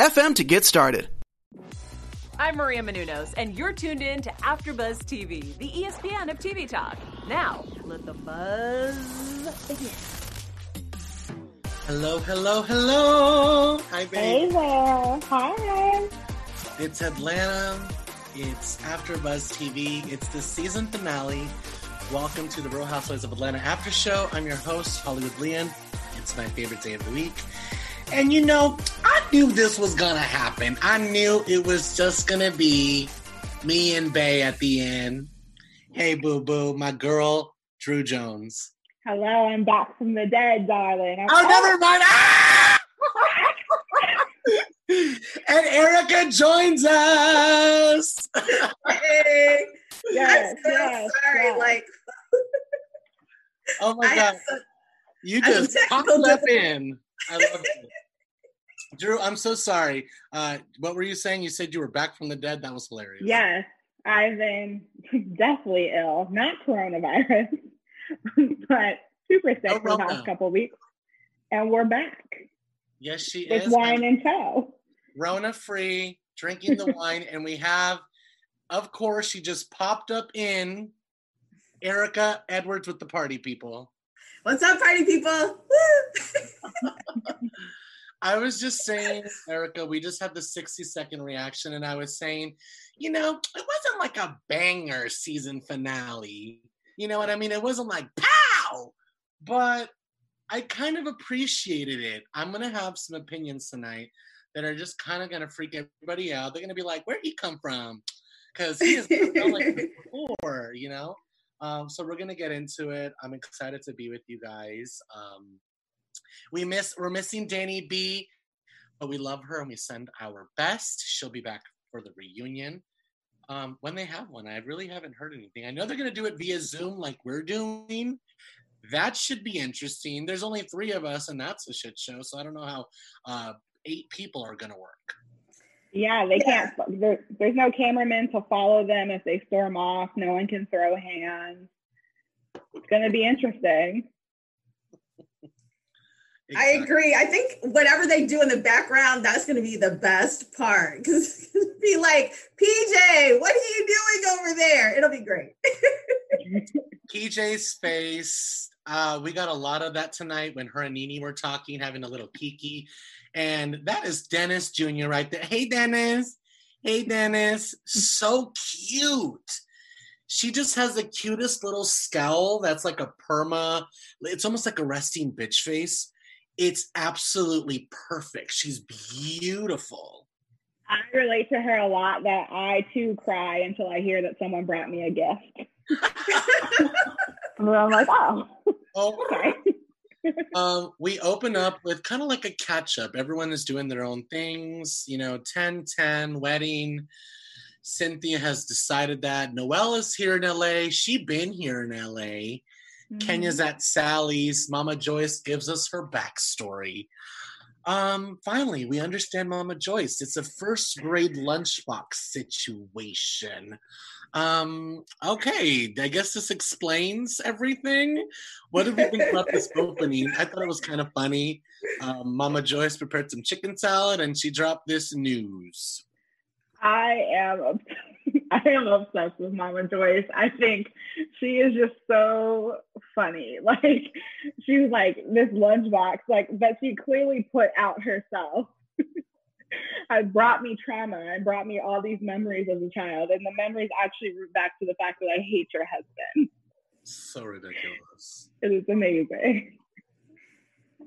FM to get started. I'm Maria Menounos, and you're tuned in to AfterBuzz TV, the ESPN of TV talk. Now, let the buzz begin. Hello, hello, hello. Hi, babe. Hey there. Hi. It's Atlanta. It's AfterBuzz TV. It's the season finale. Welcome to the Real Housewives of Atlanta After Show. I'm your host, Hollywood Leon. It's my favorite day of the week. And you know, I knew this was gonna happen. I knew it was just gonna be me and Bay at the end. Hey, boo boo, my girl, Drew Jones. Hello, I'm back from the dead, darling. I'm oh, never mind. Ah! and Erika joins us. hey. Yes, I'm so yes, sorry. yes. Like, Oh my I god, have some- you just some popped up in. I love it. Drew, I'm so sorry. Uh, what were you saying? You said you were back from the dead. That was hilarious. Yes, I've been deathly ill. Not coronavirus, but super sick No for the past couple of weeks. And we're back Yes, she with is. wine and tow. Rona free, drinking the wine, and we have, of course, she just popped up in Erika Edwards with the party people. What's up, party people? I was just saying, Erika, we just had the 60 second reaction, and I was saying, you know, it wasn't like a banger season finale. You know what I mean? It wasn't like pow, but I kind of appreciated it. I'm gonna have some opinions tonight that are just kind of gonna freak everybody out. They're gonna be like, "Where'd he come from?" Because he is like before, you know. Um, so we're gonna get into it. I'm excited to be with you guys. Um, we miss we're missing Danny B, but we love her and we send our best. She'll be back for the reunion. Um, when they have one, I really haven't heard anything. I know they're gonna do it via Zoom like we're doing. That should be interesting. There's only three of us, and that's a shit show. So I don't know how uh, eight people are gonna work. Yeah, they Yeah. can't. There, there's no cameraman to follow them if they storm off. No one can throw hands. It's going to be interesting. I agree. I think whatever they do in the background, that's going to be the best part. Because be like, PJ, what are you doing over there? It'll be great. PJ's face. Uh, we got a lot of that tonight when her and Nene were talking, having a little kiki. And that is Dennis Jr. right there. Hey, Dennis. Hey, Dennis. So cute. She just has the cutest little scowl that's like a perma. It's almost like a resting bitch face. It's absolutely perfect. She's beautiful. I relate to her a lot that I too cry until I hear that someone brought me a gift. and then I'm like, oh, Oh, okay. Um, we open up with kind of like a catch up. Everyone is doing their own things, you know, 10 10 wedding. Cynthia has decided that Noelle is here in LA. She been here in LA. Kenya's at Sally's. Mama Joyce gives us her backstory. Um, finally, we understand Mama Joyce. It's a first grade lunchbox situation. Um, okay, I guess this explains everything. What did we think about this opening? I thought it was kind of funny. Um, Mama Joyce prepared some chicken salad and she dropped this news. I am obs- I am obsessed with Mama Joyce. I think she is just so funny. Like she's like this lunchbox, like that she clearly put out herself. I brought me trauma and brought me all these memories as a child, and the memories actually root back to the fact that I hate your husband. So ridiculous. It is amazing.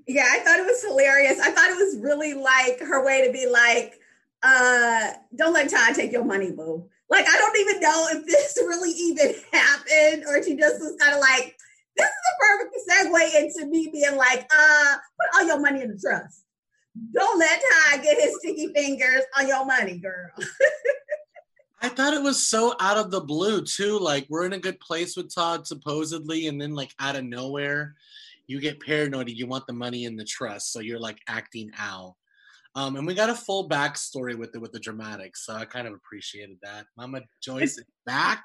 Yeah, I thought it was hilarious. I thought it was really like her way to be like, uh, don't let Todd take your money, boo. Like, I don't even know if this really even happened, or she just was kind of like, this is a perfect segue into me being like, uh, put all your money in the trust. Don't let Ty get his sticky fingers on your money, girl. I thought it was so out of the blue too. Like we're in a good place with Todd supposedly, and then like out of nowhere, you get paranoid and you want the money in the trust, so you're like acting out. Um, and we got a full backstory with it with the dramatics, so I kind of appreciated that. Mama Joyce is back,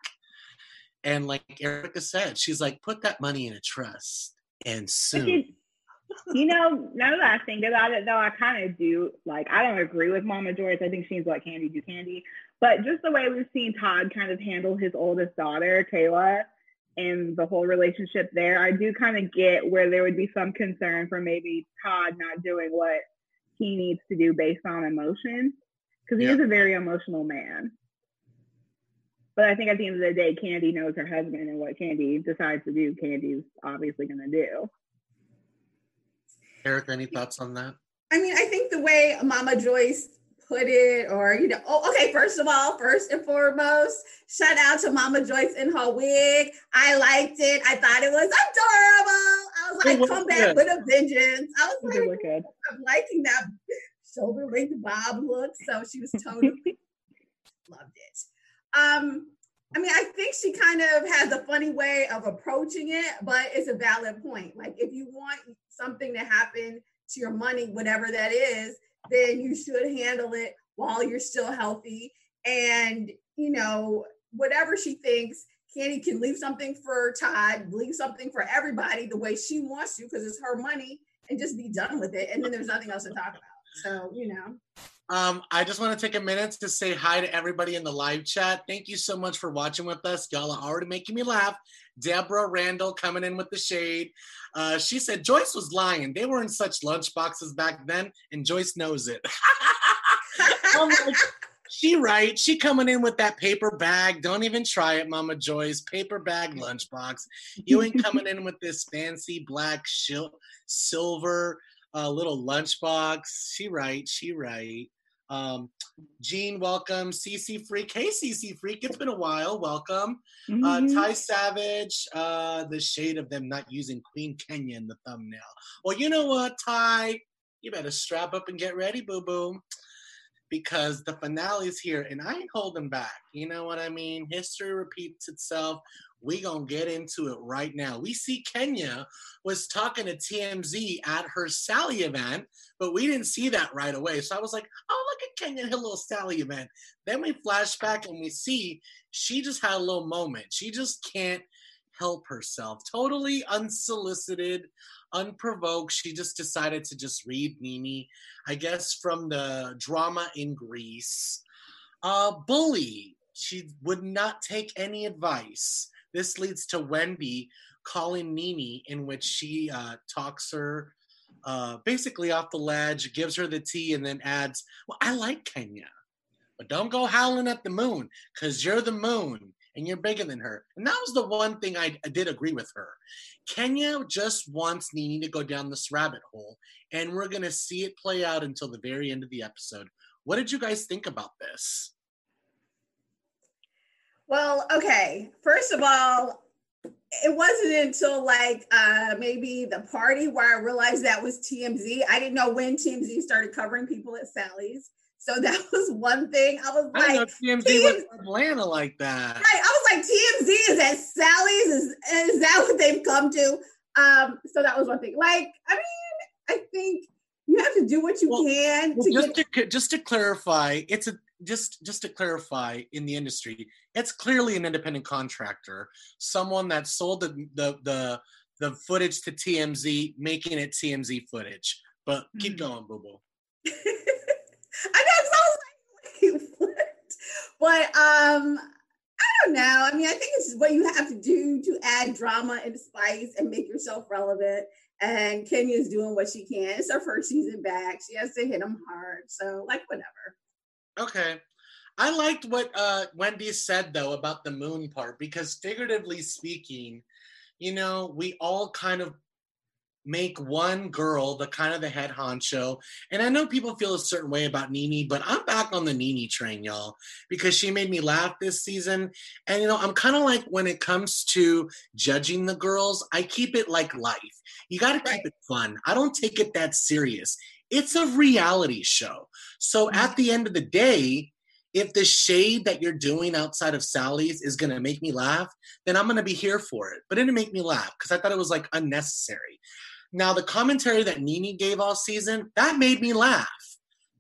and like Erica said, she's like, put that money in a trust, and soon. You know, now that I think about it, though, I kind of do like. I don't agree with Mama Joyce. I think she's like Kandi do Kandi. but just the way we've seen Todd kind of handle his oldest daughter, Kayla, and the whole relationship there, I do kind of get where there would be some concern for maybe Todd not doing what he needs to do based on emotion because he yeah. is a very emotional man. But I think at the end of the day, Kandi knows her husband and what Kandi decides to do, Kandi's obviously going to do. Eric, any thoughts on that? I mean, I think the way Mama Joyce put it, or you know, oh, okay. First of all, first and foremost, shout out to Mama Joyce in her wig. I liked it. I thought it was adorable. I was like, come back with a vengeance. I was like, good. I'm liking that shoulder length bob look. So she was totally loved it. Um, I mean, I think she kind of has a funny way of approaching it, but it's a valid point. Like, if you want something to happen to your money, whatever that is, then you should handle it while you're still healthy. And, you know, whatever she thinks, Kandi can leave something for Todd, leave something for everybody the way she wants to because it's her money and just be done with it. And then there's nothing else to talk about. So, you know. Um, I just want to take a minute to say hi to everybody in the live chat. Thank you so much for watching with us. Y'all are already making me laugh. Deborah Randall coming in with the shade. Uh, she said Joyce was lying. They were in such lunch boxes back then, and Joyce knows it. like, she right. She coming in with that paper bag. Don't even try it, Mama Joyce. Paper bag lunchbox. You ain't coming in with this fancy black silver uh, little lunchbox. She right. She right. Um, Jean, welcome. CC Freak. Hey, CC Freak. It's been a while. Welcome. Uh, mm-hmm. Uh, Ty Savage. Uh, the shade of them not using Queen Kenya in the thumbnail. Well, you know what, Ty? You better strap up and get ready, boo boo. Because the finale's here and I ain't holding back. You know what I mean? History repeats itself we gonna get into it right now. We see Kenya was talking to TMZ at her Sally event, but we didn't see that right away. So I was like, oh, look at Kenya, her little Sally event. Then we flash back and we see she just had a little moment. She just can't help herself. Totally unsolicited, unprovoked. She just decided to just read NeNe, I guess from the drama in Greece. Uh, bully. She would not take any advice. This leads to Wendy calling NeNe, in which she uh, talks her uh, basically off the ledge, gives her the tea, and then adds, Well, I like Kenya, but don't go howling at the moon because you're the moon and you're bigger than her. And that was the one thing I, I, did agree with her. Kenya just wants NeNe to go down this rabbit hole, and we're going to see it play out until the very end of the episode. What did you guys think about this? Well, okay. First of all, it wasn't until like uh maybe the party where I realized that was TMZ. I didn't know when TMZ started covering people at Sally's. So that was one thing. I was I like, TMZ, TMZ was Atlanta like that. Right. I was like, TMZ is at Sally's. Is is that what they've come to? Um, so that was one thing. Like, I mean, I think you have to do what you well, can. Well, to just get- to just to clarify, it's a just just to clarify in the industry it's clearly an independent contractor someone that sold the the the, the footage to tmz making it tmz footage but keep mm-hmm. going boo boo i know so like what but um I don't know. I mean, I think it's what you have to do to add drama and spice and make yourself relevant. And Kenya's doing what she can. It's her first season back. She has to hit them hard. So, like, whatever. Okay. I liked what uh, Wendy said though about the moon part because figuratively speaking, you know, we all kind of make one girl the kind of the head honcho. And I know people feel a certain way about Nene, but I'm back on the Nene train, y'all, because she made me laugh this season. And you know, I'm kind of like when it comes to judging the girls, I keep it like life. You got to keep right. it fun. I don't take it that serious it's a reality show. So mm-hmm. at the end of the day, if the shade that you're doing outside of Sally's is gonna make me laugh, then I'm gonna be here for it. But it didn't make me laugh because I thought it was like unnecessary. Now the commentary that Nene gave all season, that made me laugh.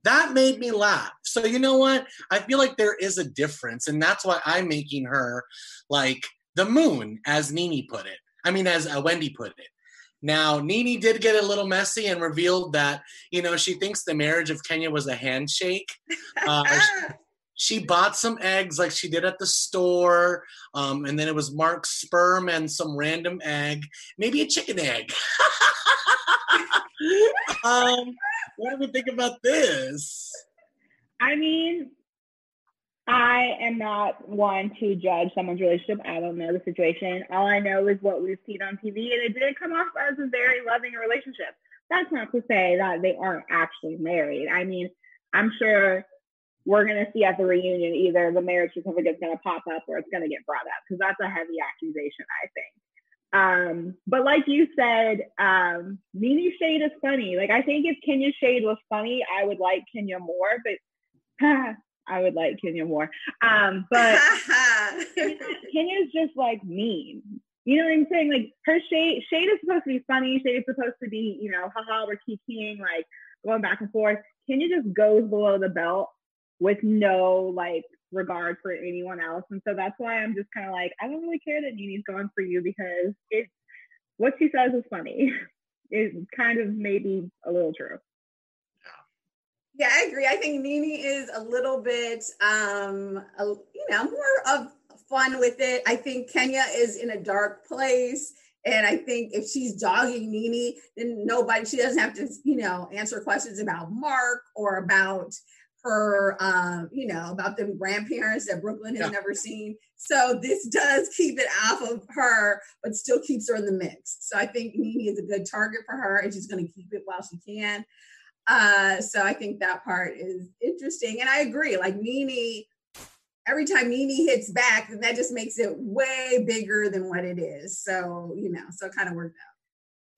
That made me laugh. So you know what? I feel like there is a difference, and that's why I'm making her like the moon, as Nene put it. I mean, as uh, Wendy put it. Now, Nene did get a little messy and revealed that, you know, she thinks the marriage of Kenya was a handshake. Uh, she, bought some eggs like she did at the store. Um, and then it was Mark's sperm and some random egg, maybe a chicken egg. um, what do we think about this? I mean, I am not one to judge someone's relationship. I don't know the situation. All I know is what we've seen on TV, and it didn't come off as a very loving relationship. That's not to say that they aren't actually married. I mean, I'm sure we're going to see at the reunion either the marriage certificate is going to pop up or it's going to get brought up because that's a heavy accusation, I think. Um, but like you said, um, Nene Shade is funny. Like I think if Kenya Shade was funny, I would like Kenya more, but I would like Kenya more. Um, but Kenya's just like mean. You know what I'm saying? Like her shade, shade is supposed to be funny. Shade is supposed to be, you know, haha, we're kikiing, like going back and forth. Kenya just goes below the belt with no like regard for anyone else. And so that's why I'm just kind of like, I don't really care that Nene's going for you because it's what she says is funny. It's kind of maybe a little true. Yeah, I agree. I think Nene is a little bit, um, a, you know, more of fun with it. I think Kenya is in a dark place. And I think if she's dogging Nene, then nobody, she doesn't have to, you know, answer questions about Mark or about her, um, you know, about them grandparents that Brooklyn has yeah. never seen. So this does keep it off of her, but still keeps her in the mix. So I think Nene is a good target for her, and she's going to keep it while she can. Uh, so I think that part is interesting. And I agree, like Nene, every time Nene hits back, that just makes it way bigger than what it is. So, you know, so it kind of worked out.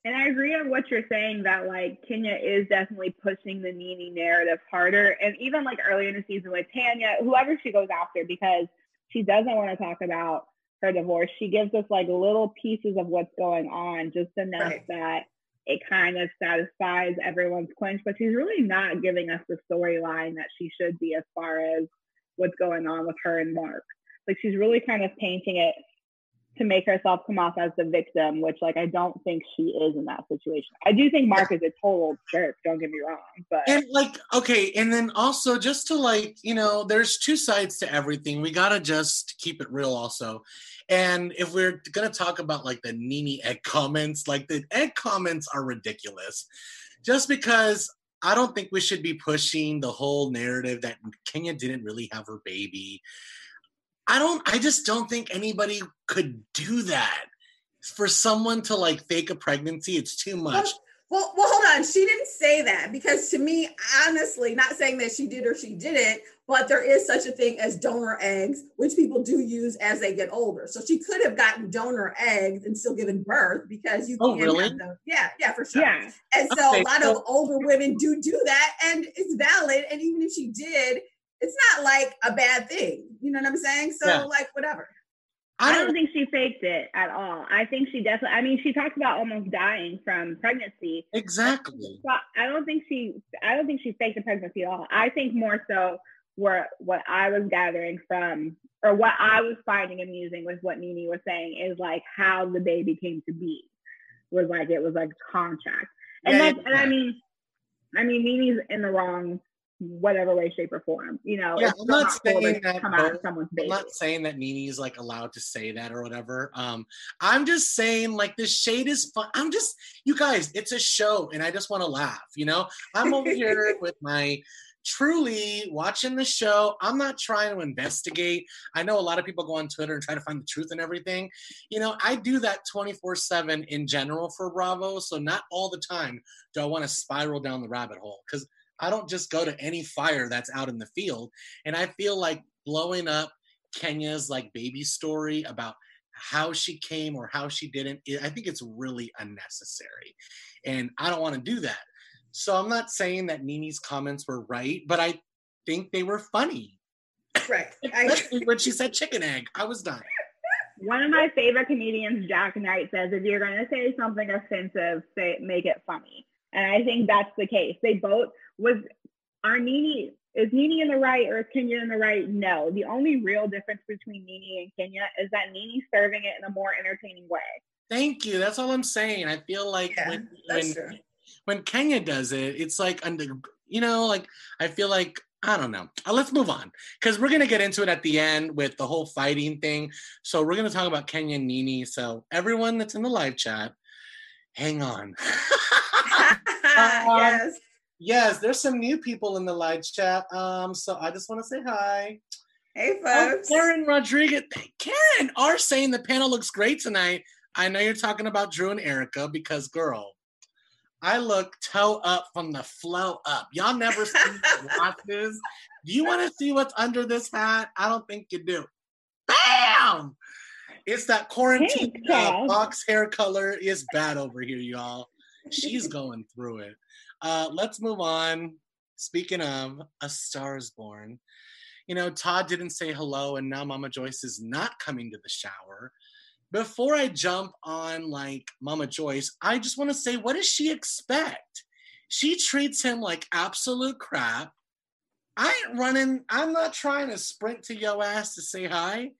And I agree on what you're saying that like Kenya is definitely pushing the Nene narrative harder. And even like earlier in the season with Tanya, whoever she goes after, because she doesn't want to talk about her divorce, she gives us like little pieces of what's going on, just enough right. that it kind of satisfies everyone's quench, but she's really not giving us the storyline that she should be as far as what's going on with her and Mark. Like she's really kind of painting it to make herself come off as the victim, which like I don't think she is in that situation. I do think Mark is a total jerk, don't get me wrong. But And like okay, and then also just to like, you know, there's two sides to everything. We gotta just keep it real also. And if we're gonna talk about like the Nene egg comments, like the egg comments are ridiculous. Just because I don't think we should be pushing the whole narrative that Kenya didn't really have her baby. I don't I just don't think anybody could do that. For someone to like fake a pregnancy, it's too much. Well, well, hold on. She didn't say that because to me, honestly, not saying that she did or she didn't, but there is such a thing as donor eggs, which people do use as they get older. So she could have gotten donor eggs and still given birth because you oh, can really? have them. Yeah, yeah, for sure. Yeah. And so okay, a lot so- of older women do do that, and it's valid. And even if she did, it's not like a bad thing. You know what I'm saying? So yeah. like whatever. I don't, think she faked it at all. I think she definitely. I mean, she talked about almost dying from pregnancy. Exactly. But I don't think she. I don't think she faked the pregnancy at all. I think more so where what I was gathering from, or what I was finding amusing with what Nene was saying is like how the baby came to be. Was like it was like contract, and yeah, that's yeah. and I mean, I mean Nene's in the wrong whatever way, shape, or form. You know, yeah, I'm not, not saying that. Come out of someone's baby. I'm not saying that Nene's like allowed to say that or whatever. Um, I'm just saying like this shade is fun. I'm just you guys, it's a show, and I just want to laugh. You know, I'm over here with my truly watching the show. I'm not trying to investigate. I know a lot of people go on Twitter and try to find the truth and everything. You know, I do that 24 7 in general for Bravo. So, not all the time do I want to spiral down the rabbit hole because I don't just go to any fire that's out in the field. And I feel like blowing up Kenya's like baby story about how she came or how she didn't, I think it's really unnecessary. And I don't want to do that. So I'm not saying that Nene's comments were right, but I think they were funny. Right. Especially when she said chicken egg. I was done. One of my favorite comedians, Jack Knight, says if you're going to say something offensive, say make it funny. And I think that's the case. They both was are Nene is Nene in the right or is Kenya in the right? No. The only real difference between Nene and Kenya is that Nene's serving it in a more entertaining way. Thank you. That's all I'm saying. I feel like Yeah, when when, when Kenya does it, it's like under you know, like I feel like I don't know. Uh, let's move on because we're gonna get into it at the end with the whole fighting thing. So we're gonna talk about Kenya and Nene. So everyone that's in the live chat, hang on. yes. yes, there's some new people in the live chat. Um, so I just want to say hi. Hey, Oh, folks. Karen Rodriguez. Karen are saying the panel looks great tonight. I know you're talking about Drew and Erika because, girl, I look toe up from the flow up. Y'all never see the watches. Do you want to see what's under this hat? I don't think you do. Bam! It's that quarantine uh, box hair color is bad over here, y'all. She's going through it. Uh, let's move on. Speaking of, A Star is Born. You know, Todd didn't say hello, and now Mama Joyce is not coming to the shower. Before I jump on like Mama Joyce, I just want to say, what does she expect? She treats him like absolute crap. I ain't running, I'm not trying to sprint to yo ass to say hi.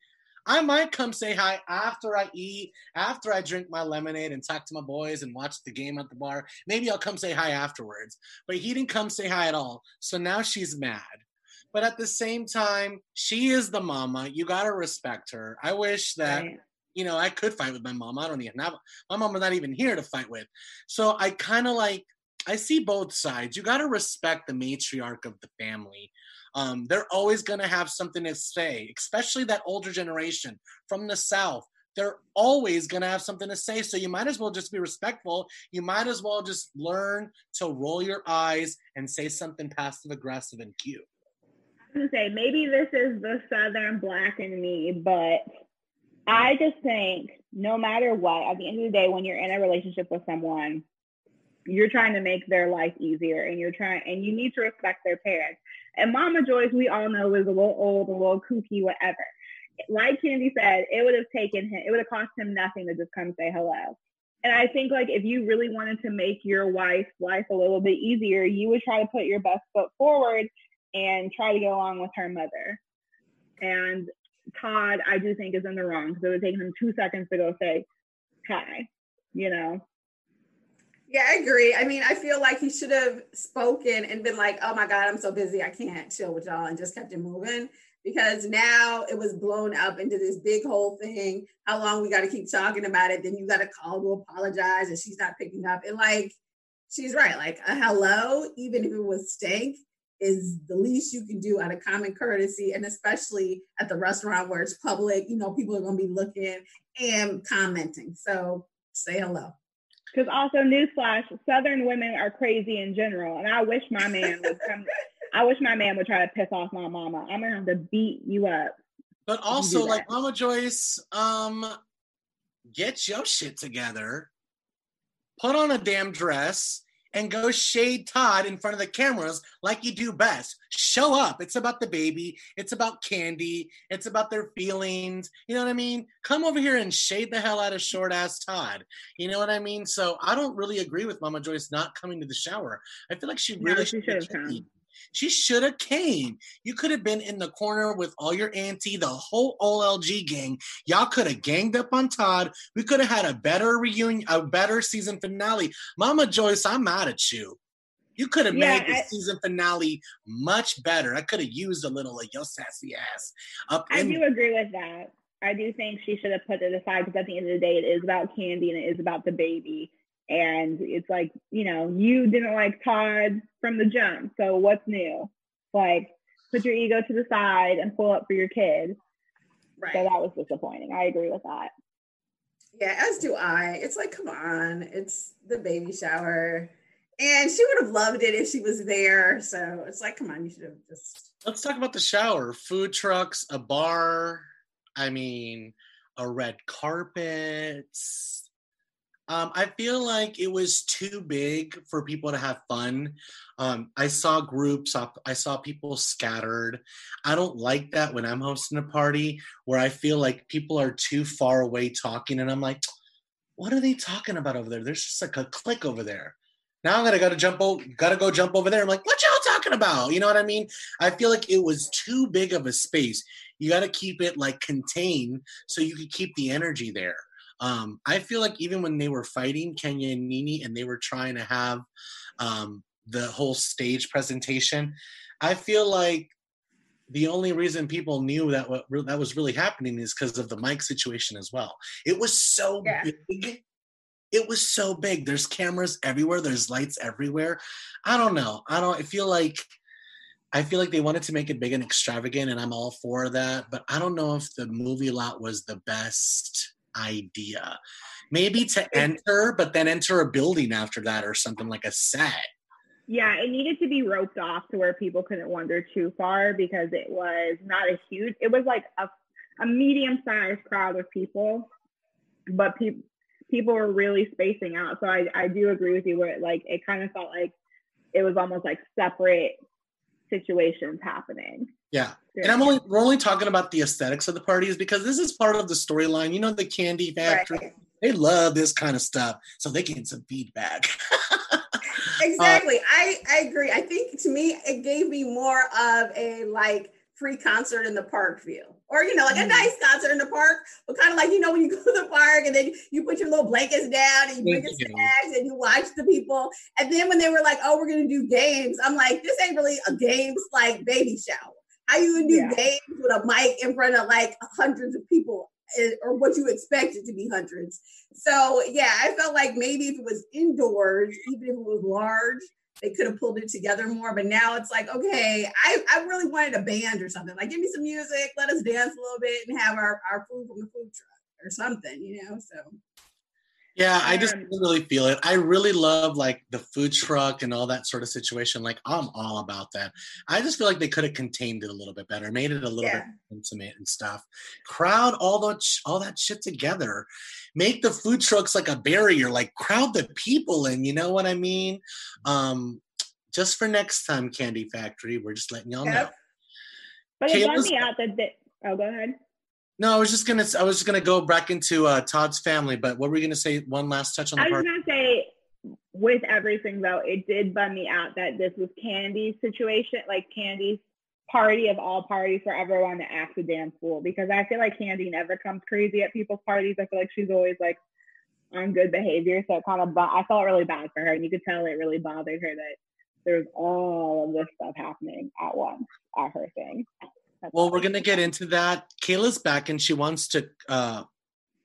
I might come say hi after I eat, after I drink my lemonade and talk to my boys and watch the game at the bar. Maybe I'll come say hi afterwards. But he didn't come say hi at all. So now she's mad. But at the same time, she is the mama. You gotta respect her. I wish that Right. you know I could fight with my mom. I don't even have my mama's not even here to fight with. So I kind of like I see both sides. You gotta respect the matriarch of the family. Um, they're always gonna have something to say, especially that older generation from the south. They're always gonna have something to say. So you might as well just be respectful. You might as well just learn to roll your eyes and say something passive aggressive and cute. I was gonna say maybe this is the southern black in me, but I just think no matter what, at the end of the day, when you're in a relationship with someone, you're trying to make their life easier, and you're trying, and you need to respect their parents. And Mama Joyce, we all know, is a little old, a little kooky, whatever. Like Kandi said, it would have taken him, it would have cost him nothing to just come say hello. And I think like if you really wanted to make your wife's life a little bit easier, you would try to put your best foot forward and try to get along with her mother. And Todd, I do think is in the wrong because it would take him two seconds to go say hi, you know. Yeah, I agree. I mean, I feel like he should have spoken and been like, oh my God, I'm so busy. I can't chill with y'all and just kept it moving because now it was blown up into this big whole thing. How long we got to keep talking about it? Then you got to call to apologize and she's not picking up. And like, she's right. Like, a hello, even if it was stank, is the least you can do out of common courtesy. And especially at the restaurant where it's public, you know, people are going to be looking and commenting. So say hello. Because also, newsflash: Southern women are crazy in general, and I wish my man would come. I wish my man would try to piss off my mama. I'm gonna have to beat you up. But also, like. Mama Joyce, um, get your shit together, put on a damn dress, and go shade Todd in front of the cameras like you do best. Show up. It's about the baby. It's about Kandi. It's about their feelings. You know what I mean? Come over here and shade the hell out of short ass Todd. You know what I mean? So I don't really agree with Mama Joyce not coming to the shower. I feel like she No, really she should have come. She should have came. You could have been in the corner with all your auntie, the whole OLG gang. Y'all could have ganged up on Todd. We could have had a better reunion, a better season finale. Mama Joyce, I'm mad at you. You could have Yeah, made the I- season finale much better. I could have used a little of your sassy ass up I do agree with that. I do think she should have put it aside because at the end of the day, it is about Kandi and it is about the baby. And it's like, you know, you didn't like Todd from the jump. So what's new? Like, put your ego to the side and pull up for your kid. Right. So that was disappointing. I agree with that. Yeah, as do I. It's like, come on, it's the baby shower. And she would have loved it if she was there. So it's like, come on, you should have just. Let's talk about the shower. Food trucks, a bar. I mean, a red carpet. Um, I feel like it was too big for people to have fun. Um, I saw groups, I saw people scattered. I don't like that when I'm hosting a party where I feel like people are too far away talking, and I'm like, what are they talking about over there? There's just like a click over there. Now I'm gonna gotta jump over, gotta go jump over there. I'm like, what y'all talking about? You know what I mean? I feel like it was too big of a space. You got to keep it like contained so you could keep the energy there. Um, I feel like even when they were fighting Kenya and Nene and they were trying to have um, the whole stage presentation, I feel like the only reason people knew that what that was really happening is because of the mic situation as well. It was so yeah. big. It was so big. There's cameras everywhere. There's lights everywhere. I don't know. I don't. I feel like I feel like they wanted to make it big and extravagant, and I'm all for that. But I don't know if the movie lot was the best idea. Maybe to enter, but then enter a building after that or something like a set. Yeah, it needed to be roped off to where people couldn't wander too far because it was not a huge, it was like a, a medium sized crowd of people, but people people were really spacing out. So I, I do agree with you where it, like it kind of felt like it was almost like separate situations happening. Yeah. And I'm only we're only talking about the aesthetics of the parties because this is part of the storyline. You know, the Kandi Factory. Right. They love this kind of stuff. So they get some feedback. exactly. Uh, I, I agree. I think to me it gave me more of a like free concert in the park feel. Or, you know, like a mm. nice concert in the park, but kind of like, you know, when you go to the park and then you put your little blankets down and you bring your snacks and you watch the people. And then when they were like, oh, we're going to do games, I'm like, this ain't really a games like baby shower. How you gonna do yeah. games with a mic in front of like hundreds of people eh, or what you expect it to be hundreds. So yeah, I felt like maybe if it was indoors, even if it was large, they could have pulled it together more. But now it's like, okay, I, I really wanted a band or something. Like, give me some music, let us dance a little bit, and have our, our food from the food truck or something, you know? So. Yeah, I just really feel it. I really love like the food truck and all that sort of situation. Like I'm all about that. I just feel like they could have contained it a little bit better, made it a little yeah. bit intimate and stuff. Crowd all that all that shit together. Make the food trucks like a barrier, like crowd the people in. You know what I mean? Um, just for next time, Kandi Factory. We're just letting y'all yep. know. But it got me out that. They, oh, go ahead. No, I was just gonna. I was just gonna go back into uh, Todd's family, but what were you gonna say? One last touch on the I was part? gonna say, with everything though, it did bum me out that this was Kandi's situation, like Kandi's party of all parties for everyone to act a damn fool. Because I feel like Kandi never comes crazy at people's parties. I feel like she's always like on good behavior. So it kind of, I felt really bad for her, and you could tell it really bothered her that there was all of this stuff happening at once at her thing. Well, we're gonna get into that. Kayla's back and she wants to uh,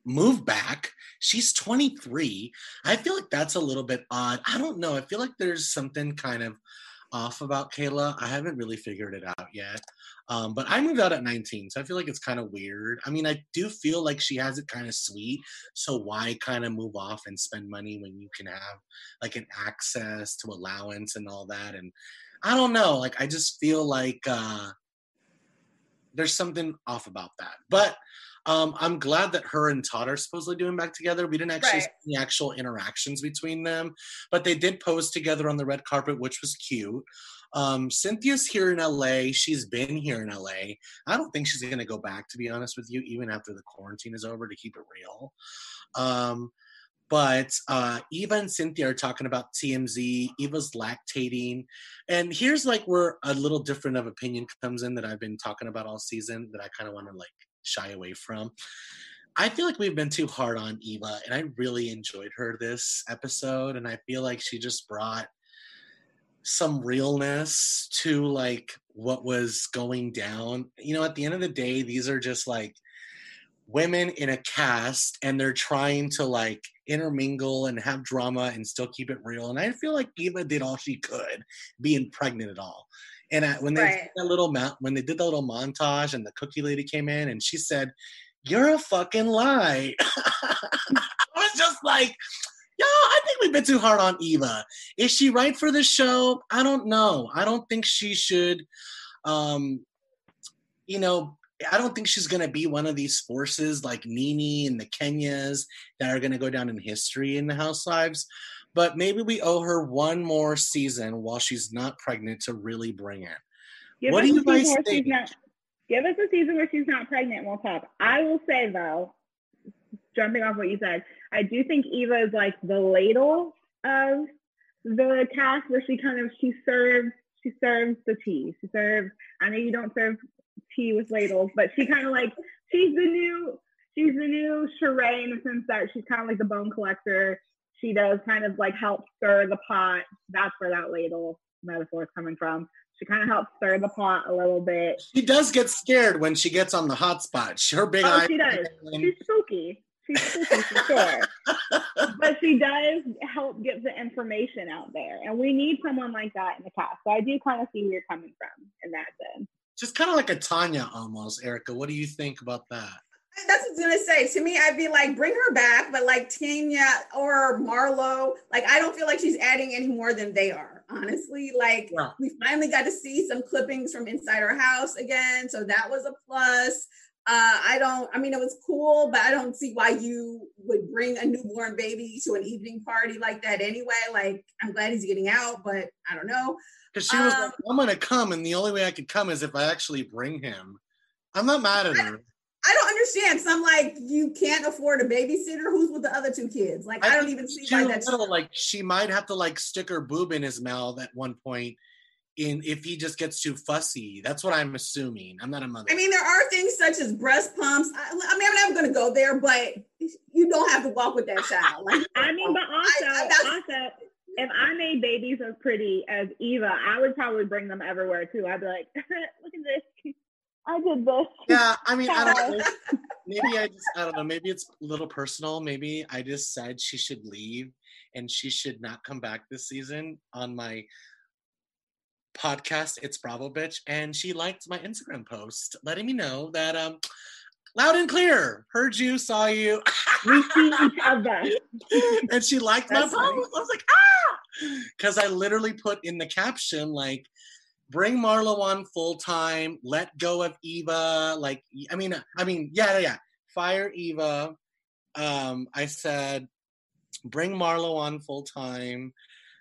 move back. She's 23. I feel like that's a little bit odd. I don't know. I feel like there's something kind of off about Kayla. I haven't really figured it out yet. Um, but I moved out at 19, so I feel like it's kind of weird. I mean, I do feel like she has it kind of sweet. So why kind of move off and spend money when you can have like an access to allowance and all that? And I don't know. Like I just feel like uh there's something off about that. But um, I'm glad that her and Todd are supposedly doing back together. We didn't actually right. see the actual interactions between them, but they did pose together on the red carpet, which was cute. Um, Cynthia's here in LA. She's been here in LA. I don't think she's going to go back, to be honest with you, even after the quarantine is over, to keep it real. Um, but uh, Eva and Cynthia are talking about TMZ. Eva's lactating. And here's like where a little different of opinion comes in that I've been talking about all season that I kind of want to like shy away from. I feel like we've been too hard on Eva, and I really enjoyed her this episode. And I feel like she just brought some realness to like what was going down. You know, at the end of the day, these are just like women in a cast and they're trying to like intermingle and have drama and still keep it real. And I feel like Eva did all she could being pregnant at all. And I, when they right. did that little when they did the little montage and the cookie lady came in and she said, "You're a fucking lie." I was just like, "Yo, I think we've been too hard on Eva. Is she right for the show? I don't know. I don't think she should." Um, you know, I don't think she's gonna be one of these forces like Nene and the Kenyas that are gonna go down in history in the Housewives. But maybe we owe her one more season while she's not pregnant to really bring it. Give What us do a you guys season where she's think? not- Give us a season where she's not pregnant. We'll talk. I will say though, jumping off what you said, I do think Eva is like the ladle of the cast, where she kind of she serves she serves the tea. She serves. I know you don't serve tea with ladles, but she kind of like she's the new she's the new Sheree in the sense that she's kind of like the bone collector. She does kind of like help stir the pot. That's where that ladle metaphor is coming from. She kind of helps stir the pot a little bit. She does get scared when she gets on the hot spot. Her big Oh, eyes. she does. She's spooky. She's spooky for sure. But she does help get the information out there. And we need someone like that in the cast. So I do kind of see where you're coming from in that sense. Just kind of like a Tanya almost, Erika. What do you think about that? That's what I was gonna say. To me, I'd be like, bring her back, but like Tanya or Marlo, like I don't feel like she's adding any more than they are. Honestly, like Yeah. we finally got to see some clippings from inside her house again, so that was a plus. Uh, I don't. I mean, it was cool, but I don't see why you would bring a newborn baby to an evening party like that anyway. Like, I'm glad he's getting out, but I don't know. Because she was Um, like, I'm gonna come, and the only way I could come is if I actually bring him. I'm not mad at her. I don't understand. So I'm like, you can't afford a babysitter. Who's with the other two kids? Like, I, don't even see why too that's little. Like she might have to like stick her boob in his mouth at one point. In if he just gets too fussy, that's what I'm assuming. I'm not a mother. I mean, there are things such as breast pumps. I, I mean, I'm never going to go there, but you don't have to walk with that child. Like, I mean, but also, I- that's- also, if I made babies as pretty as Eva, I would probably bring them everywhere too. I'd be like, look at this. I did this. yeah, I mean, I don't know. Maybe I just, I don't know. Maybe it's a little personal. Maybe I just said she should leave and she should not come back this season on my podcast. It's Bravo Bitch, and she liked my Instagram post, letting me know that um, loud and clear, heard you, saw you, We see each other. and she liked my That's post. I was like, ah, because I literally put in the caption like. Bring Marlo on full time. Let go of Eva. Like, I mean, I mean, yeah, yeah, yeah. Fire Eva. Um, I said, bring Marlo on full time.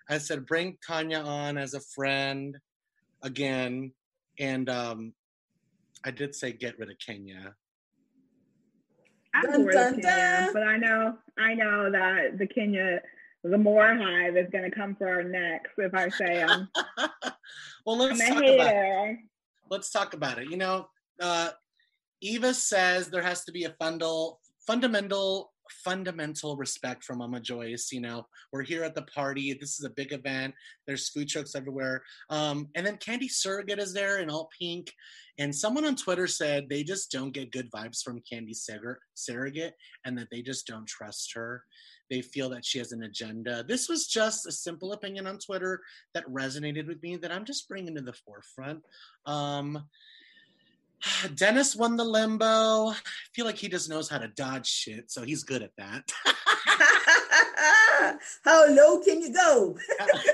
I said, bring Tanya on as a friend again. And um, I did say, get rid of Kenya. I'm Dun, dun, Kenya, dun. but I know, I know that the Kenya, the more Hive is going to come for our necks if I say I'm, well, let's I'm talk about it. let's talk about it. You know, uh, Eva says there has to be a fundal, fundamental, fundamental respect for Mama Joyce. You know, we're here at the party. This is a big event. There's food trucks everywhere. Um, and then Kandi Surrogate is there in all pink. And someone on Twitter said they just don't get good vibes from Kandi Surrogate, Surrogate and that they just don't trust her. They feel that she has an agenda. This was just a simple opinion on Twitter that resonated with me that I'm just bringing to the forefront. Um, Dennis won the limbo. I feel like he just knows how to dodge shit, so he's good at that. How low can you go?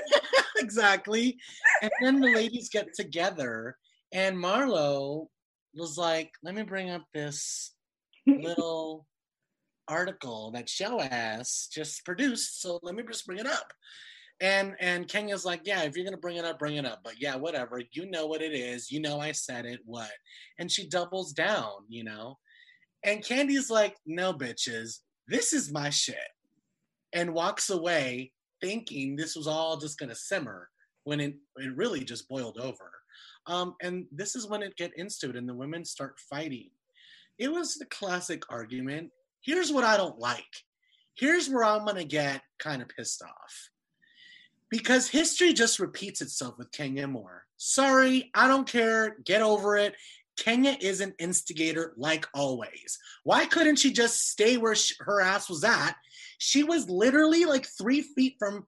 exactly. And then the ladies get together, and Marlo was like, "Let me bring up this little article that Show Ass just produced. So let me just bring it up." And and Kenya's like, "Yeah, if you're gonna bring it up, bring it up. But yeah, whatever. You know what it is. You know I said it. What?" And she doubles down, you know. And Kandi's like, "No, bitches, this is my shit," and walks away thinking this was all just gonna simmer when it, it really just boiled over. Um, and this is when it get into it, and the women start fighting. It was the classic argument. Here's what I don't like. Here's where I'm gonna get kind of pissed off. Because history just repeats itself with Kenya Moore. Sorry, I don't care. Get over it. Kenya is an instigator like always. Why couldn't she just stay where sh her ass was at? She was literally like three feet from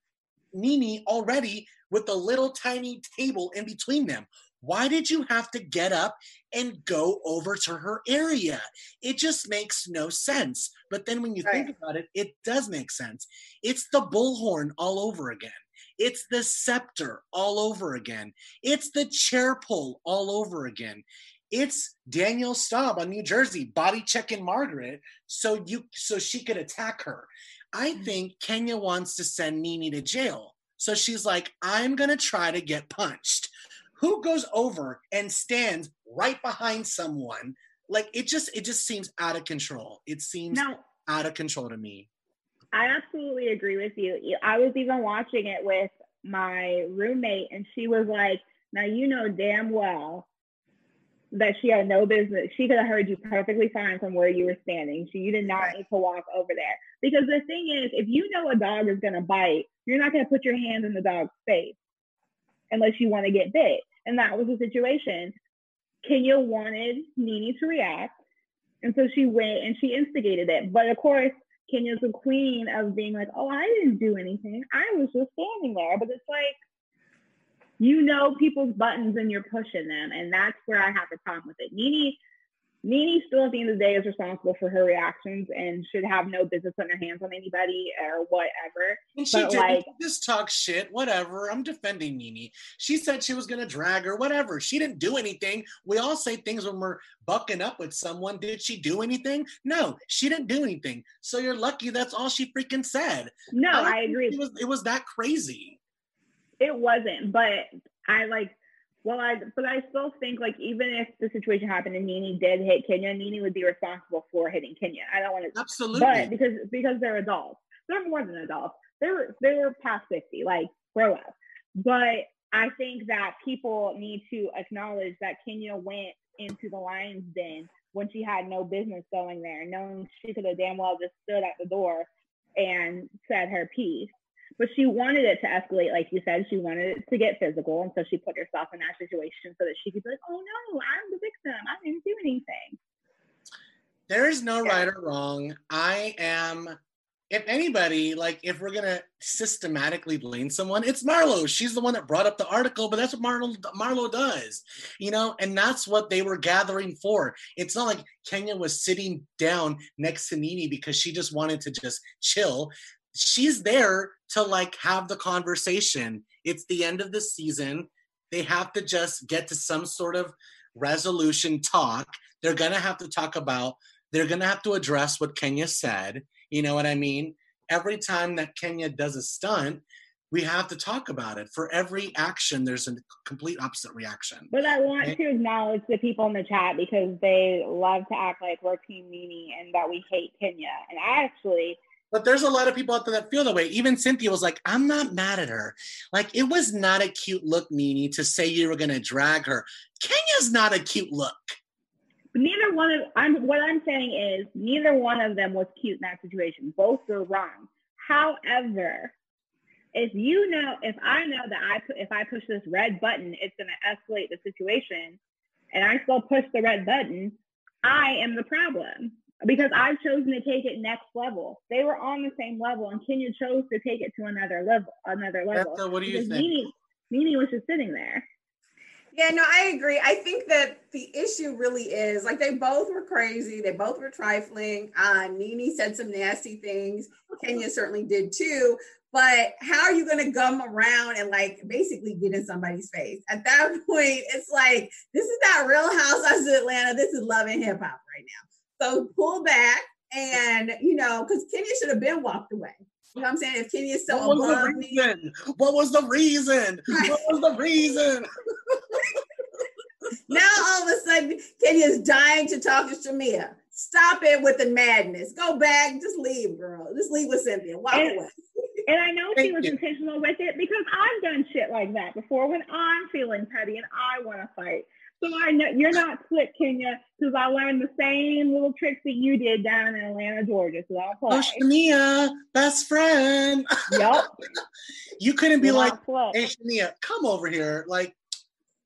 Nene already with a little tiny table in between them. Why did you have to get up and go over to her area? It just makes no sense. But then when you think about it, it does make sense. It's the bullhorn all over again. It's the scepter all over again. It's the chair pull all over again. It's Danielle Staub on New Jersey body checking Margaret so you so she could attack her. I Mm. think Kenya wants to send Nene to jail. So she's like, I'm gonna try to get punched. Who goes over and stands right behind someone? Like it just it just seems out of control. It seems No, out of control to me. I absolutely agree with you. I was even watching it with my roommate, and she was like, Now, you know damn well that she had no business. She could have heard you perfectly fine from where you were standing. She, you did not need to walk over there. Because the thing is, if you know a dog is going to bite, you're not going to put your hand in the dog's face unless you want to get bit. And that was the situation. Kenya wanted Nene to react. And so she went and she instigated it. But of course, Kenya's the queen of being like, oh, I didn't do anything. I was just standing there. But it's like, you know people's buttons and you're pushing them. And that's where I have a problem with it. Nene, Nene still at the end of the day is responsible for her reactions and should have no business putting her hands on anybody or whatever. And she But, did like- just talk shit, whatever. I'm defending Nene. She said she was gonna drag her, whatever. She didn't do anything. We all say things when we're bucking up with someone. Did she do anything? No, she didn't do anything. So you're lucky that's all she freaking said. No, don't I agree. It was, it was that crazy. it wasn't but i like well i but i still think like even if the situation happened and nene did hit kenya nene would be responsible for hitting kenya. I don't want to Absolutely. but because because they're adults. They're more than adults. They were they were past 50 like grow up. But i think that people need to acknowledge that kenya went into the lion's den when she had no business going there knowing she could have damn well just stood at the door and said her piece but she wanted it to escalate, like you said. She wanted it to get physical, and so she put herself in that situation so that she could be like, "Oh no, I'm the victim. I didn't do anything." There is no Yeah. right or wrong. I am, if anybody, like if we're gonna systematically blame someone, it's Marlo. She's the one that brought up the article, but that's what Marlo Marlo does, you know, and that's what they were gathering for. It's not like Kenya was sitting down next to Nene because she just wanted to just chill. She's there to like have the conversation. It's the end of the season. They have to just get to some sort of resolution talk. They're gonna have to talk about they're going to have to address what Kenya said. You know what I mean? Every time that Kenya does a stunt, we have to talk about it. For every action, there's a complete opposite reaction. But I want to acknowledge the people in the chat because they love to act like we're Team Nene and that we hate Kenya. And I actually, But there's a lot of people out there that feel that way. Even Cynthia was like, I'm not mad at her. Like, it was not a cute look, Nene, to say you were going to drag her. Kenya's not a cute look. neither one of I'm what I'm saying is neither one of them was cute in that situation. Both were wrong. However, if you know, if I know that I if I push this red button, it's going to escalate the situation, and I still push the red button, I am the problem because I've chosen to take it next level. They were on the same level, and Kenya chose to take it to another level. Another level. Bethel, what do you because think? Nene, Nene was just sitting there. Yeah, no, I agree. I think that the issue really is like they both were crazy. They both were trifling. Uh, Nene said some nasty things. Kenya certainly did too. But how are you going to gum around and like basically get in somebody's face? At that point, it's like this is not Real Housewives of Atlanta. This is Love and Hip Hop right now. So pull back, and you know, because Kenya should have been walked away. You know what I'm saying? If Kenya's so what was above the me, reason? What was the reason? What was the reason? Now all of a sudden, Kenya's dying to talk to Shamea. Stop it with the madness. Go back. Just leave, girl. Just leave with Cynthia. Walk And- away. And I know she was you. intentional with it because I've done shit like that before when I'm feeling petty and I want to fight. So I know you're not slick, Kenya, because I learned the same little tricks that you did down in Atlanta, Georgia. So I'll Oh, play. Shania, best friend. yup. You couldn't be like, hey, Shania, come over here. Like,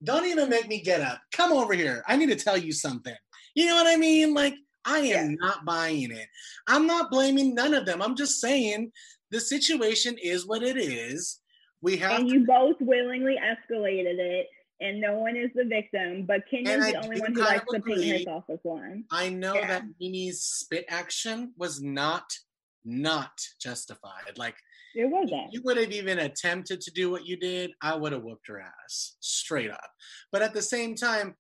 don't even make me get up. Come over here. I need to tell you something. You know what I mean? Like, I am not buying it. I'm not blaming none of them. I'm just saying the situation is what it is. We have And to you both willingly escalated it, and no one is the victim, but Kenya's I the only one who likes to paint herself as one. I know Yeah. that Nene's spit action was not not justified. Like It wasn't. you would have even attempted to do what you did, I would have whooped her ass straight up. But at the same time,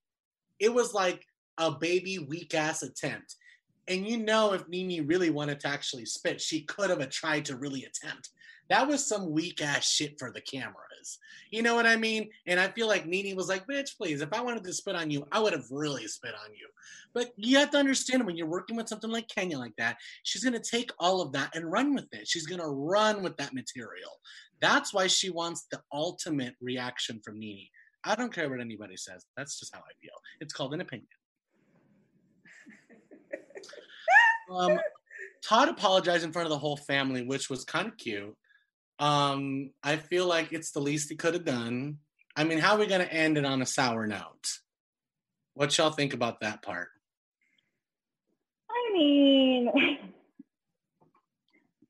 it was like a baby weak ass attempt. And you know, if Nene really wanted to actually spit, she could have tried to really attempt. That was some weak ass shit for the cameras. You know what I mean? And I feel like Nene was like, bitch, please, if I wanted to spit on you, I would have really spit on you. But you have to understand when you're working with something like Kenya like that, she's going to take all of that and run with it. She's going to run with that material. That's why she wants the ultimate reaction from Nene. I don't care what anybody says. That's just how I feel. It's called an opinion. um, Todd apologized in front of the whole family, which was kind of cute. Um, I feel like it's the least he could have done. I mean, how are we going to end it on a sour note? What y'all think about that part? I mean,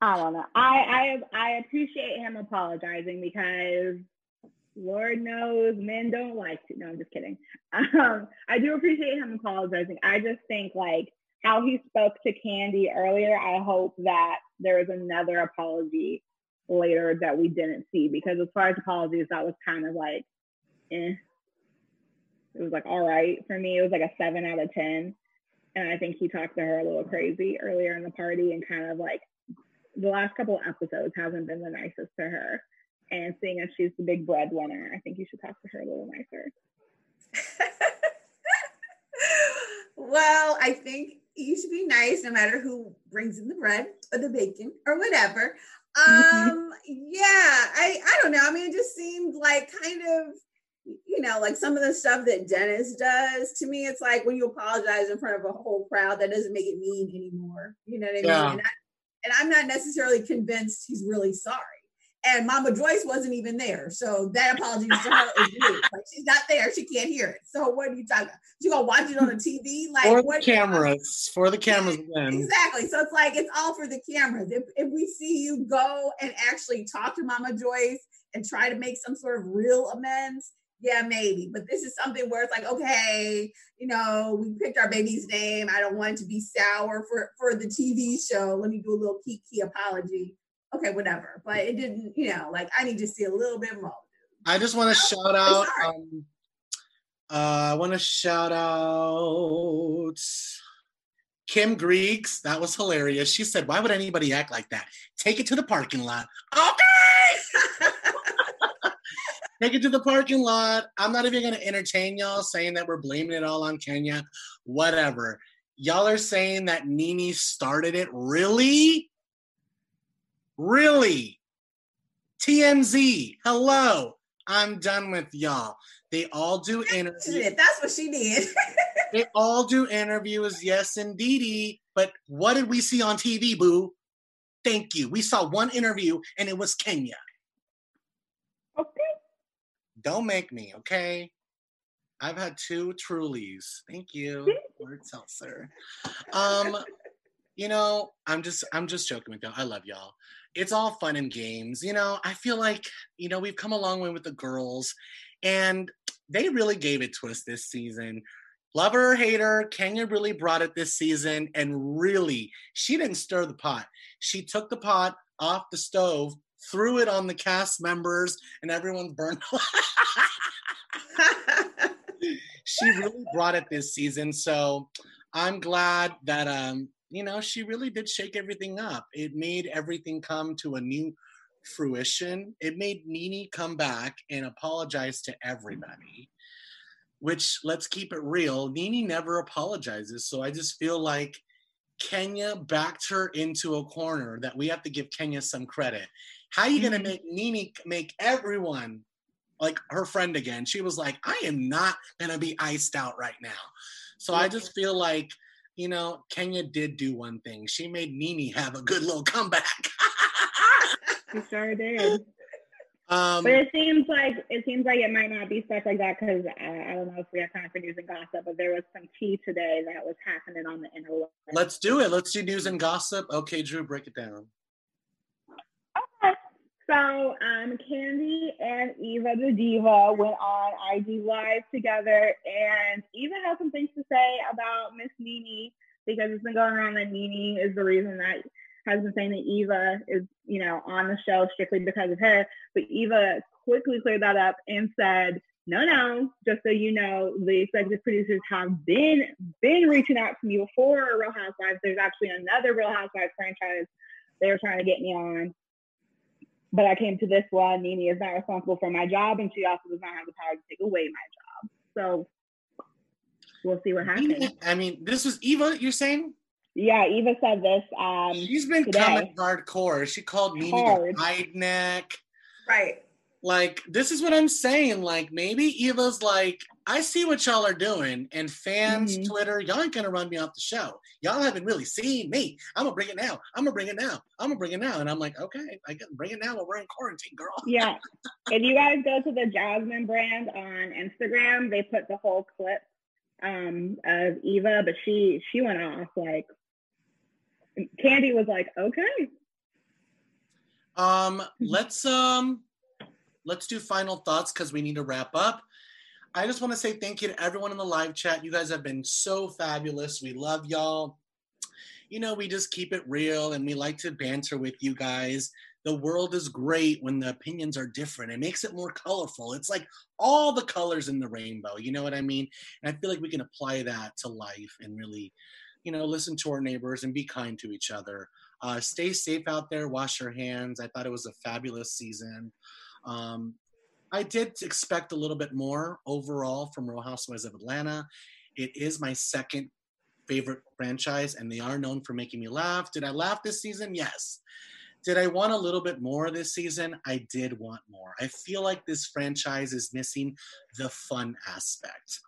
I don't know. I I I appreciate him apologizing because Lord knows men don't like to. No, I'm just kidding. Um, I do appreciate him apologizing. I just think like how he spoke to Kandi earlier. I hope that there is another apology later that we didn't see because as far as apologies, that was kind of like, eh. It was like all right for me. It was like a seven out of ten, and I think he talked to her a little crazy earlier in the party and kind of like the last couple of episodes hasn't been the nicest to her. And seeing as she's the big breadwinner, I think you should talk to her a little nicer. well, I think you should be nice no matter who brings in the bread or the bacon or whatever. Mm-hmm. Um, yeah, I I don't know. I mean, it just seemed like kind of you know, like some of the stuff that Dennis does to me, it's like when you apologize in front of a whole crowd, that doesn't make it mean anymore. You know what I mean? And, I, and I'm not necessarily convinced he's really sorry and Mama Joyce wasn't even there. So that apology to her is weird. Like she's not there, she can't hear it. So what are you talking about? You gonna watch it on the TV? Like for the cameras, for the cameras again. Exactly. So it's like it's all for the cameras. If, if we see you go and actually talk to Mama Joyce and try to make some sort of real amends, yeah, maybe. But this is something where it's like, okay, you know, we picked our baby's name. I don't want it to be sour for for the TV show. Let me do a little kiki apology okay, whatever. But it didn't, you know, like I need to see a little bit more. I just want to shout out. Um, uh, I want to shout out Kim Griggs. That was hilarious. She said, "Why would anybody act like that? Take it to the parking lot." Okay. Take it to the parking lot. I'm not even going to entertain y'all saying that we're blaming it all on Kenya. Whatever. Y'all are saying that Nene started it. Really? Really? TMZ, hello. I'm done with y'all. They all do interviews. That's what she did. they all do interviews, yes, indeedy. But what did we see on TV, boo? Thank you. We saw one interview and it was Kenya. Okay. Don't make me, okay? I've had two Trulies. Thank you. Word seltzer. Um, you know, I'm just I'm just joking with y'all. I love y'all it's all fun and games. You know, I feel like, you know, we've come a long way with the girls and they really gave it to us this season. Lover or hater, Kenya really brought it this season and really, she didn't stir the pot. She took the pot off the stove, threw it on the cast members, and everyone burned. she really brought it this season. So I'm glad that um, you know, she really did shake everything up. It made everything come to a new fruition. It made Nene come back and apologize to everybody, which let's keep it real. Nene never apologizes. So I just feel like Kenya backed her into a corner that we have to give Kenya some credit. How are you mm-hmm. going to make Nene make everyone like her friend again? She was like, I am not going to be iced out right now. So I just feel like you know, Kenya did do one thing. She made Nene have a good little comeback. she sure did. Um, but it seems like it seems like it might not be stuff like that because I, I, don't know if we have time for news and gossip, but there was some tea today that was happening on the internet. Let's do it. Let's do news and gossip. Okay, Drew, break it down. So um, Kandi and Eva the Diva went on IG Live together, and Eva has some things to say about Miss Nene because it's been going around that Nene is the reason that has been saying that Eva is, you know, on the show strictly because of her. But Eva quickly cleared that up and said no, no, just so you know, the executive producers have been been reaching out to me before Real Housewives. There's actually another Real Housewives franchise they were trying to get me on. But I came to this one. Nene is not responsible for my job, and she also does not have the power to take away my job. So we'll see what happens. I mean, this was Eva. You're saying? Yeah, Eva said this. Um, She's been today. coming hardcore. She called NeNe Hard. the wide neck. Right. Like, this is what I'm saying. Like, maybe Eva's like, I see what y'all are doing, and fans, Mhm. Twitter, y'all ain't gonna run me off the show. Y'all haven't really seen me. I'm gonna bring it now. I'm gonna bring it now. I'm gonna bring it now. And I'm like, okay, I can bring it now while we're in quarantine, girl. yeah. If you guys go to the Jasmine brand on Instagram, they put the whole clip um, of Eva, but she she went off like Kandi was like, okay. Um, let's um let's do final thoughts because we need to wrap up. I just want to say thank you to everyone in the live chat. You guys have been so fabulous. We love y'all. You know, we just keep it real and we like to banter with you guys. The world is great when the opinions are different. It makes it more colorful. It's like all the colors in the rainbow. You know what I mean? And I feel like we can apply that to life and really, you know, listen to our neighbors and be kind to each other. Uh, stay safe out there. Wash your hands. I thought it was a fabulous season. Um, I did expect a little bit more overall from Real Housewives of Atlanta. It is my second favorite franchise, and they are known for making me laugh. Did I laugh this season? Yes. Did I want a little bit more this season? I did want more. I feel like this franchise is missing the fun aspect.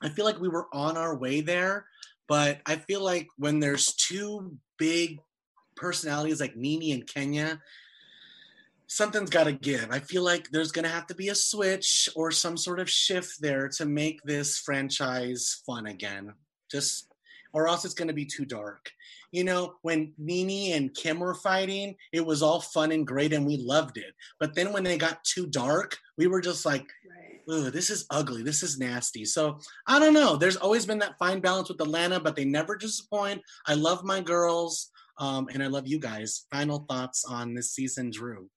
I feel like we were on our way there, but I feel like when there's two big personalities like Nene and Kenya, something's got to give. I feel like there's going to have to be a switch or some sort of shift there to make this franchise fun again. Just, or else it's going to be too dark. You know, when Nene and Kim were fighting, it was all fun and great and we loved it. But then when they got too dark, we were just like. Ugh, this is ugly. This is nasty. So I don't know. There's always been that fine balance with Atlanta, but they never disappoint. I love my girls, um, and I love you guys. Final thoughts on this season, Drew.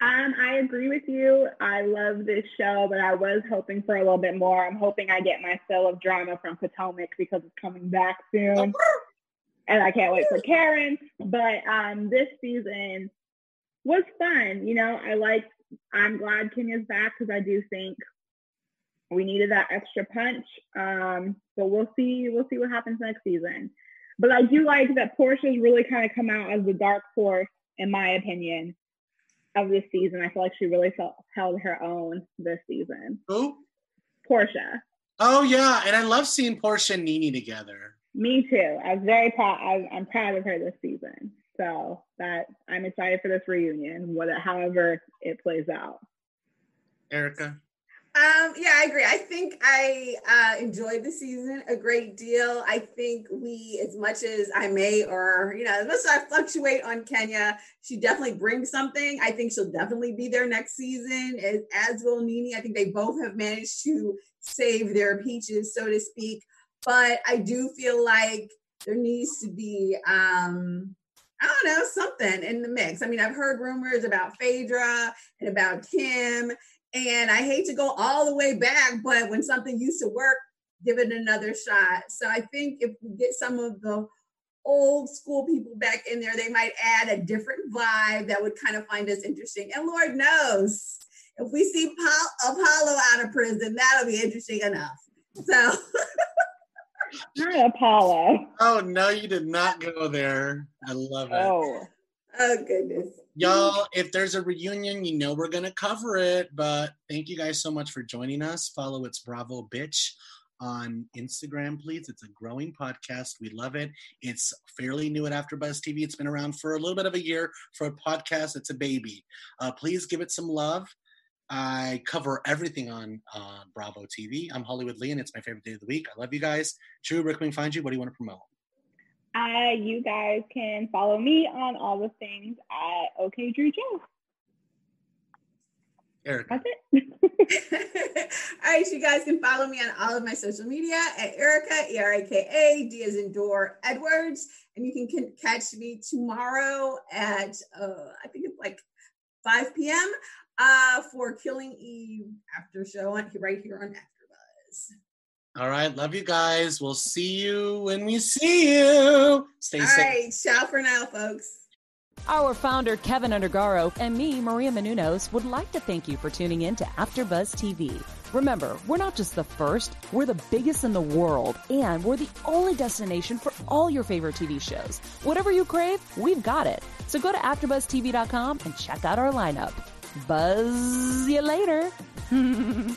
Um, I agree with you. I love this show, but I was hoping for a little bit more. I'm hoping I get my fill of drama from Potomac because it's coming back soon. and I can't wait for Karen. But um, this season was fun. You know, I like. I'm glad Kenya's back because I do think we needed that extra punch. Um, we'll see. We'll see what happens next season. But I do like that Portia's really kind of come out as the dark horse, in my opinion, of this season. I feel like she really felt, held her own this season. Who? Portia. Oh yeah, and I love seeing Portia and Nene together. Me too. I was very proud. I, I'm proud of her this season. So that I'm excited for this reunion, whether however it plays out. Erika. Um, yeah, I agree. I think I uh, enjoyed the season a great deal. I think we, as much as I may, or you know, as much as I fluctuate on Kenya, she definitely brings something. I think she'll definitely be there next season, as, as will Nene. I think they both have managed to save their peaches, so to speak. But I do feel like there needs to be, um, I don't know, something in the mix. I mean, I've heard rumors about Phaedra and about Kim. And I hate to go all the way back, but when something used to work, give it another shot. So I think if we get some of the old school people back in there, they might add a different vibe that would kind of find us interesting. And Lord knows, if we see Paul, Apollo out of prison, that'll be interesting enough. So Not Apollo. Oh no, you did not go there. I love it. Oh, oh goodness. Y'all, if there's a reunion, you know we're gonna cover it. But thank you guys so much for joining us. Follow it's Bravo Bitch on Instagram, please. It's a growing podcast. We love it. It's fairly new at AfterBuzz TV. It's been around for a little bit of a year. For a podcast, it's a baby. Uh, please give it some love. I cover everything on uh, Bravo TV. I'm Hollywood Lee, and it's my favorite day of the week. I love you guys. Drew, where can we find you? What do you want to promote? Uh, you guys can follow me on all the things at OK Drew Joe. Eric. That's it. all right, you guys can follow me on all of my social media at Erika, E R A K A, D as in door, Edwards. And you can, can catch me tomorrow at, uh, I think it's like 5 p.m. uh, for Killing Eve after show on, right here on AfterBuzz. All right, love you guys. We'll see you when we see you. Stay All safe. right, ciao for now, folks. Our founder, Keven Undergaro, and me, Maria Menounos, would like to thank you for tuning in to AfterBuzz TV. Remember, we're not just the first, we're the biggest in the world, and we're the only destination for all your favorite TV shows. Whatever you crave, we've got it. So go to AfterBuzzTV.com and check out our lineup. Buzz you later.